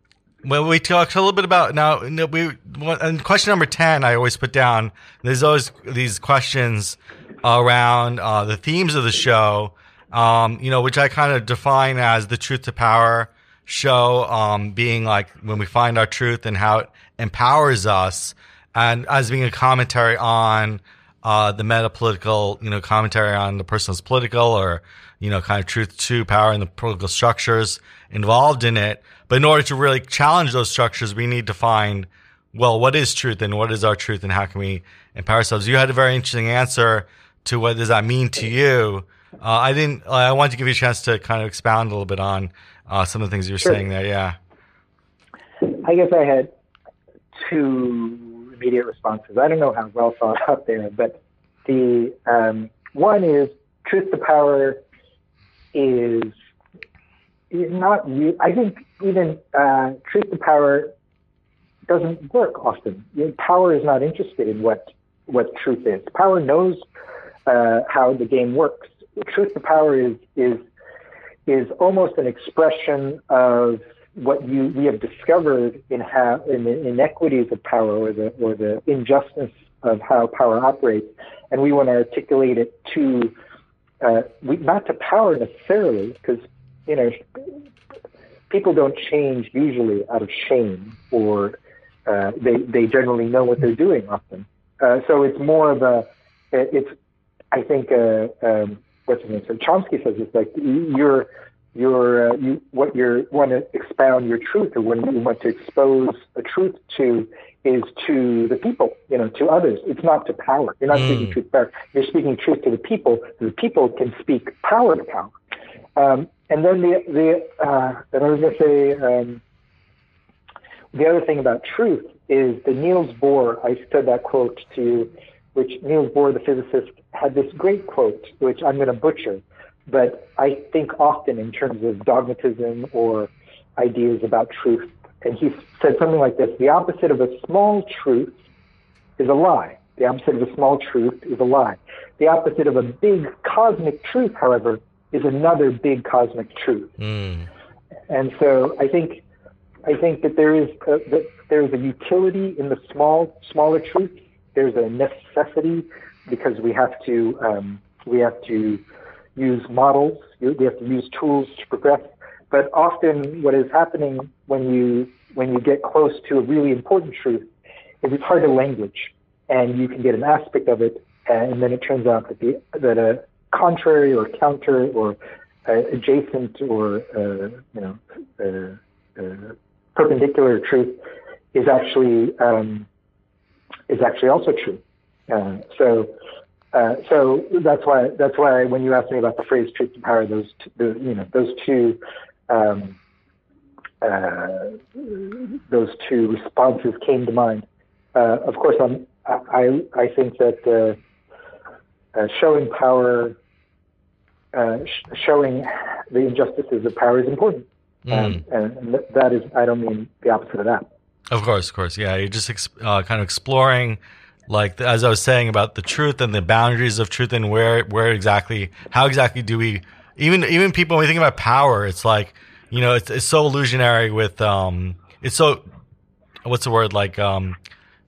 well, we talked a little bit about now. no, We and question number 10, I always put down. There's always these questions around uh, the themes of the show. Um, you know, which I kind of define as the Truth to Power show um, being like when we find our truth and how it empowers us, and as being a commentary on uh, the meta political, you know, commentary on the person's political or you know, kind of truth to power and the political structures involved in it. But in order to really challenge those structures, we need to find well, what is truth and what is our truth and how can we empower ourselves? You had a very interesting answer to what does that mean to you Uh, I didn't. I wanted to give you a chance to kind of expound a little bit on uh, some of the things you were Sure. saying there. Yeah. I guess I had two immediate responses. I don't know how well thought <laughs> out they are, but the um, one is truth to power is not. re- I think even uh, truth to power doesn't work often. Power is not interested in what what truth is. Power knows uh, how the game works. Truth to power is is is almost an expression of what you we have discovered in how in the inequities of power or the or the injustice of how power operates, and we want to articulate it to uh, we, not to power necessarily because you know people don't change usually out of shame or uh, they they generally know what they're doing often. Uh, so it's more of a it's I think uh, um, what's his name? So Chomsky says it's like you're you're uh, you what you want to expound your truth or when you want to expose a truth to is to the people, you know, to others. It's not to power. You're not Mm. speaking truth to power. You're speaking truth to the people. The people can speak power to power. Um, and then the the uh, then I was going to say um, the other thing about truth is the Niels Bohr. I said that quote to you, which Niels Bohr, the physicist, had this great quote, which I'm going to butcher, but I think often in terms of dogmatism or ideas about truth. And he said something like this: the opposite of a small truth is a lie. The opposite of a small truth is a lie. The opposite of a big cosmic truth, however, is another big cosmic truth. Mm. And so I think I think that there is a, that there is a utility in the small smaller truth. There's a necessity because we have to um, we have to use models. We have to use tools to progress. But often, what is happening when you when you get close to a really important truth is it's hard to language, and you can get an aspect of it, and then it turns out that the that a contrary or counter or uh, adjacent or uh, you know uh, perpendicular truth is actually um, is actually also true. Uh, so uh, so that's why that's why when you asked me about the phrase truth to power, those t- the, you know those two um, uh, those two responses came to mind. Uh, of course, I'm, I I think that uh, uh, showing power, uh, sh- showing the injustices of power is important, um, and, and that is I don't mean the opposite of that. Of course, of course. Yeah, you're just ex- uh, kind of exploring, like as I was saying about the truth and the boundaries of truth and where where exactly, how exactly do we even even people when we think about power, it's like you know it's it's so illusionary with um it's so what's the word like um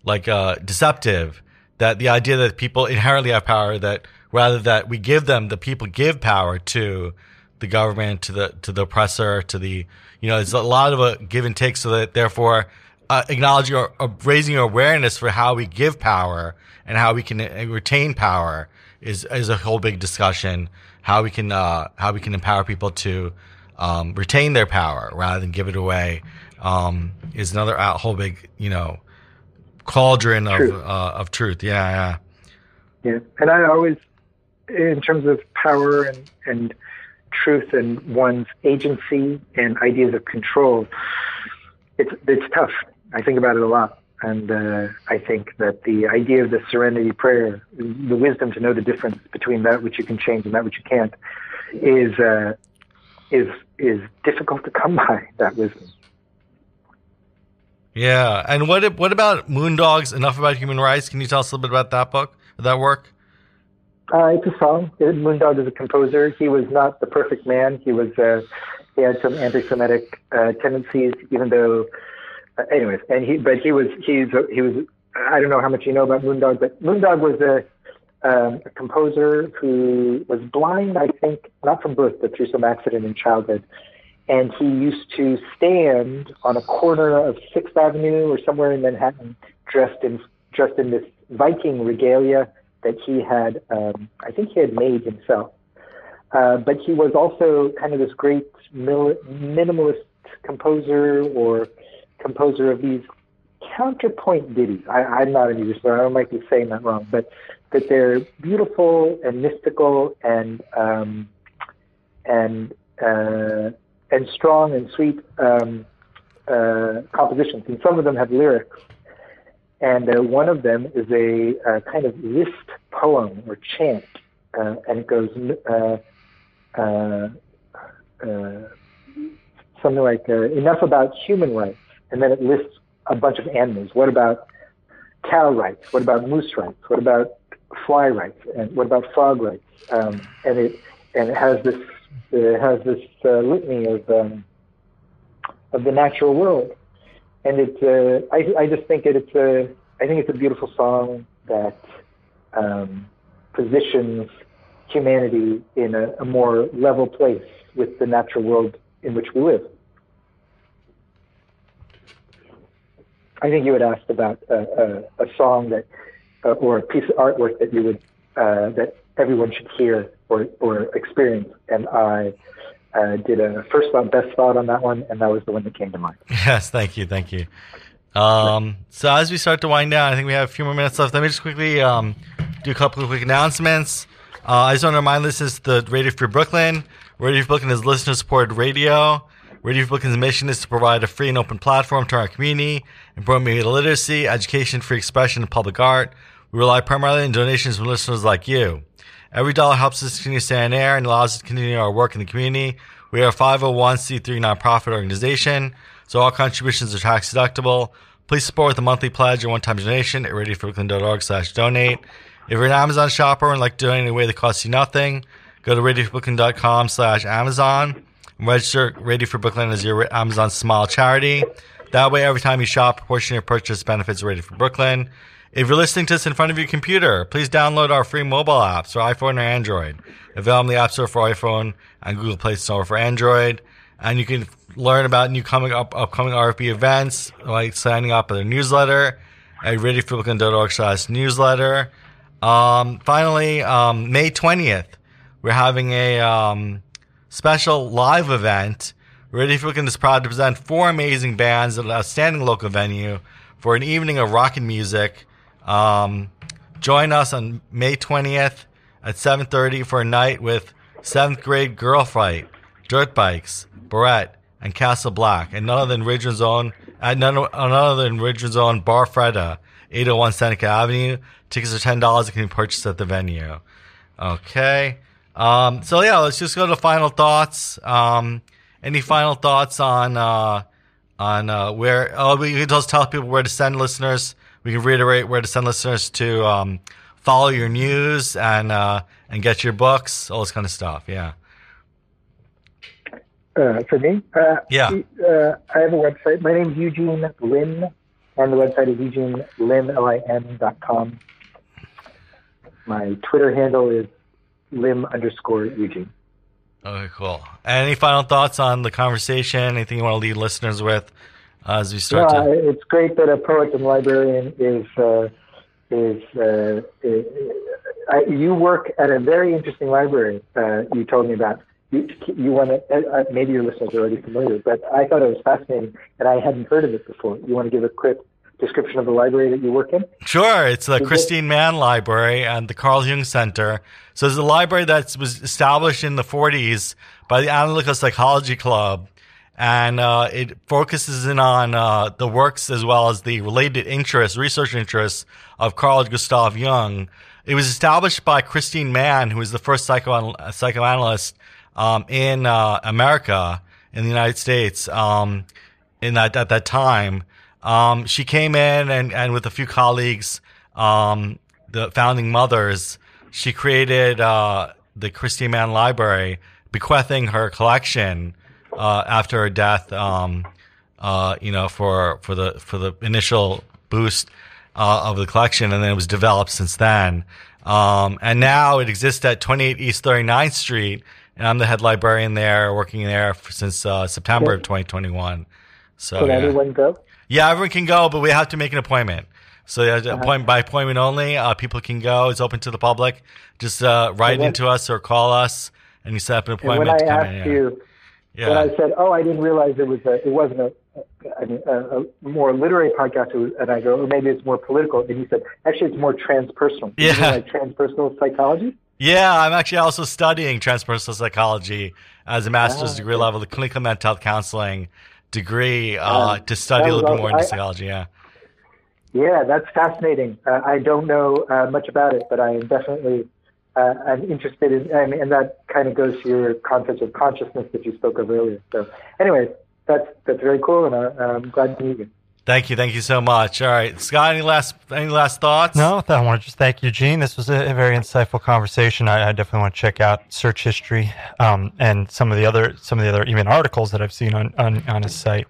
like uh deceptive that the idea that people inherently have power that rather that we give them the people give power to the government to the to the oppressor to the you know it's a lot of a give and take. So that therefore uh, acknowledging or, or raising awareness for how we give power and how we can uh, retain power is is a whole big discussion how we can uh, how we can empower people to um, retain their power rather than give it away um, is another uh, whole big you know cauldron of Truth. uh, of truth yeah yeah Yeah, and I always, in terms of power and and truth and one's agency and ideas of control, it's it's tough. I think about it a lot, and uh, I think that the idea of the serenity prayer, the wisdom to know the difference between that which you can change and that which you can't, is uh, is is difficult to come <laughs> by. That wisdom. Yeah, and what what about Moondogs? Enough about human rights. Can you tell us a little bit about that book, that work? Uh, it's a song. Moondog is a composer. He was not the perfect man. He was uh, he had some anti-Semitic uh, tendencies, even though. Uh, anyways, and he but he was he's he was. I don't know how much you know about Moondog, but Moondog was a, um, a composer who was blind, I think, not from birth, but through some accident in childhood. And he used to stand on a corner of Sixth Avenue or somewhere in Manhattan, dressed in dressed in this Viking regalia that he had, um, I think he had made himself. Uh, but he was also kind of this great mil- minimalist composer or composer of these counterpoint ditties. I, I'm not a musician, so I might be saying that wrong, but that they're beautiful and mystical and um, and uh, and strong and sweet um, uh, compositions. And some of them have lyrics. And uh, one of them is a, kind of list poem or chant, uh, and it goes uh, uh, something like enough about human rights, and then it lists a bunch of animals. What about cow rights? What about moose rights? What about fly rights? And what about frog rights? Um, and it and it has this it has this uh, litany of um, of the natural world, and it uh, I I just think it, it's a I think it's a beautiful song that um, positions humanity in a, a more level place with the natural world in which we live. I think you had asked about a, a, a song that, uh, or a piece of artwork that you would, uh, that everyone should hear or, or experience. And I uh, did a first thought, best thought on that one, and that was the one that came to mind. <laughs> Yes, thank you, thank you. Um, so as we start to wind down, I think we have a few more minutes left. Let me just quickly um, do a couple of quick announcements. Uh, I just want to remind listeners the Radio Free Brooklyn. Radio Free Brooklyn is listener supported radio. Radio Free Brooklyn's mission is to provide a free and open platform to our community and media literacy, education, free expression, and public art. We rely primarily on donations from listeners like you. Every dollar helps us continue to stay on air and allows us to continue our work in the community. We are a 501c3 nonprofit organization, so all contributions are tax deductible. Please support with a monthly pledge or one-time donation at radiofreebrooklyn.org slash donate. If you're an Amazon shopper and like to donate in a way that costs you nothing, go to radiofreebrooklyn.com slash Amazon and register Radio Free Brooklyn as your Amazon Smile charity. That way, every time you shop, portion of your purchase benefits Radio Free Brooklyn. If you're listening to this in front of your computer, please download our free mobile apps for iPhone or Android. Available in the App Store for iPhone and Google Play Store for Android. And you can learn about new coming up, upcoming RFB events, like signing up at a newsletter at radiofreebrooklyn.org slash newsletter. Um, finally, um, May 20th, we're having a um, special live event. Free Brooklyn is proud to present four amazing bands at an outstanding local venue for an evening of rock and music. Um, join us on May 20th at 7.30 for a night with 7th grade girl fight, dirt bikes, Barrette, and Castle Black, and none other than Ridgewood's own, at none, none other than Ridgewood's own Bar Freda, 801 Seneca Avenue. Tickets are ten dollars and can be purchased at the venue. Okay. Um, so yeah, let's just go to final thoughts. Um, any final thoughts on uh, on uh, where? Oh, we can just tell people where to send listeners. We can reiterate where to send listeners to um, follow your news and uh, and get your books, all this kind of stuff. Yeah. Uh, for me, uh, Yeah. uh, I have a website. My name is Eugene Lim, and the website is eugenelim.com. My Twitter handle is lim underscore Eugene. Okay, cool. Any final thoughts on the conversation? Anything you want to leave listeners with uh, as we start I- to? it's great that a poet and librarian is uh, is. Uh, I, you work at a very interesting library. Uh, you told me about. You, you want to? Uh, maybe your listeners are already familiar, but I thought it was fascinating, and I hadn't heard of it before. You want to give a quick description of the library that you work in? Sure, it's the Kristine Mann Library and the Carl Jung Center. So it's a library that was established in the 40s by the Analytical Psychology Club, and uh, it focuses in on uh, the works as well as the related interests, research interests of Carl Gustav Jung. It was established by Kristine Mann, who was the first psychoanal- psychoanalyst um, in uh, America, in the United States, um, in that at that time. Um, she came in and, and with a few colleagues, um, the founding mothers, she created uh, the Christie Mann Library, bequeathing her collection uh, after her death. Um, uh, you know, for for the for the initial boost uh, of the collection, and then it was developed since then. Um, and now it exists at 28 East 39th Street, and I'm the head librarian there, working there f- since uh, September of 2021. So Can yeah. go? Yeah, everyone can go, but we have to make an appointment. So yeah, Uh-huh. appointment by appointment only. Uh, people can go. It's open to the public. Just uh, write when- into us or call us, and you set up an And when appointment I to come asked in. you, Yeah, when. I said, "Oh, I didn't realize it was a, it wasn't a, I mean, a, a more literary podcast, and I go, or maybe it's more political. And you said, actually, it's more transpersonal. Yeah. like transpersonal psychology. Yeah, I'm actually also studying transpersonal psychology as a master's Ah, degree level, the clinical mental health counseling degree, uh, Ah, to study a little bit more into I- psychology. Yeah. Yeah, that's fascinating. Uh, I don't know uh, much about it, but I am definitely uh, I'm interested in, and, and that kind of goes to your concept of consciousness that you spoke of earlier. So, anyways, that's that's very cool, and I, I'm glad to meet you. Thank you, thank you so much. All right, Scott, any last any last thoughts? No, I want to just thank Eugene. This was a, a very insightful conversation. I, I definitely want to check out search history um, and some of the other some of the other even articles that I've seen on on, on his site.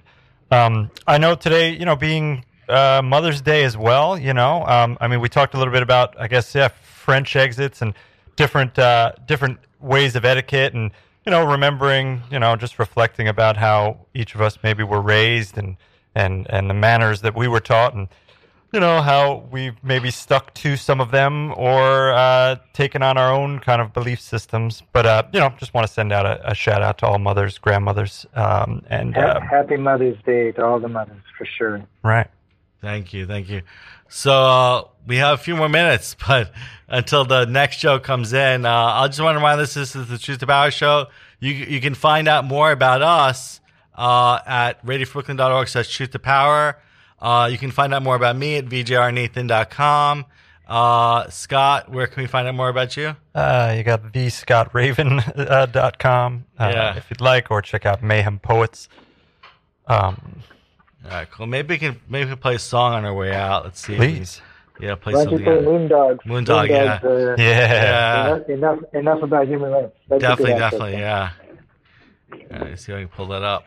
Um, I know today, you know, being uh, Mother's Day as well. You know, um, I mean, we talked a little bit about, I guess, yeah, French exits and different uh, different ways of etiquette, and you know, remembering, you know, just reflecting about how each of us maybe were raised and and and the manners that we were taught, and you know how we've maybe stuck to some of them or uh, taken on our own kind of belief systems. But uh, you know, just want to send out a, a shout out to all mothers, grandmothers, um, and uh, Happy Mother's Day to all the mothers for sure. right. Thank you, thank you. So uh, we have a few more minutes, <laughs> but until the next show comes in, uh, I just want to remind this: this is the Truth to Power show. You you can find out more about us uh, at radiofreebrooklyn.org slash truth to power. Uh, you can find out more about me at vjrnathan.com. Uh, Scott, where can we find out more about you? Uh, you got thescottraven.com uh, uh, Yeah. if you'd like, or check out Mayhem Poets. Um, All right, cool. Maybe we can maybe we can play a song on our way out. Let's see. if we can- please. yeah, play Why don't you something. play out. Moondog? Moondog, yeah. uh, Yeah. Yeah. Enough, enough, enough about human rights. That's a Definitely, accent. definitely, yeah. All right, let's see if I can pull that up.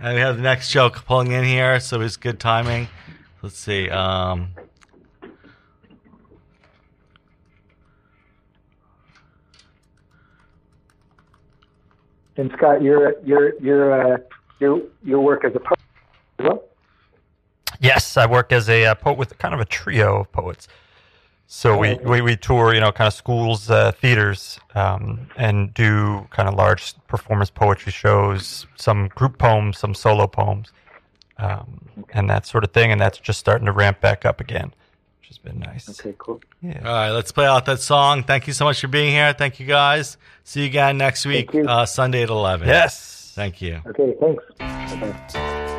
And we have the next joke pulling in here, so it's good timing. Let's see. Um, And Scott, your your your uh, your your work as a poet as well. Yes, I work as a uh, poet with kind of a trio of poets. So we, we, we tour, you know, kind of schools, uh, theaters, um, and do kind of large performance poetry shows, some group poems, some solo poems, um, and that sort of thing. And that's just starting to ramp back up again, which has been nice. Okay, cool. Yeah. all right, let's play out that song. Thank you so much for being here. Thank you, guys. See you again next week, uh, Sunday at 11. Yes. Thank you. Okay, thanks. Bye-bye.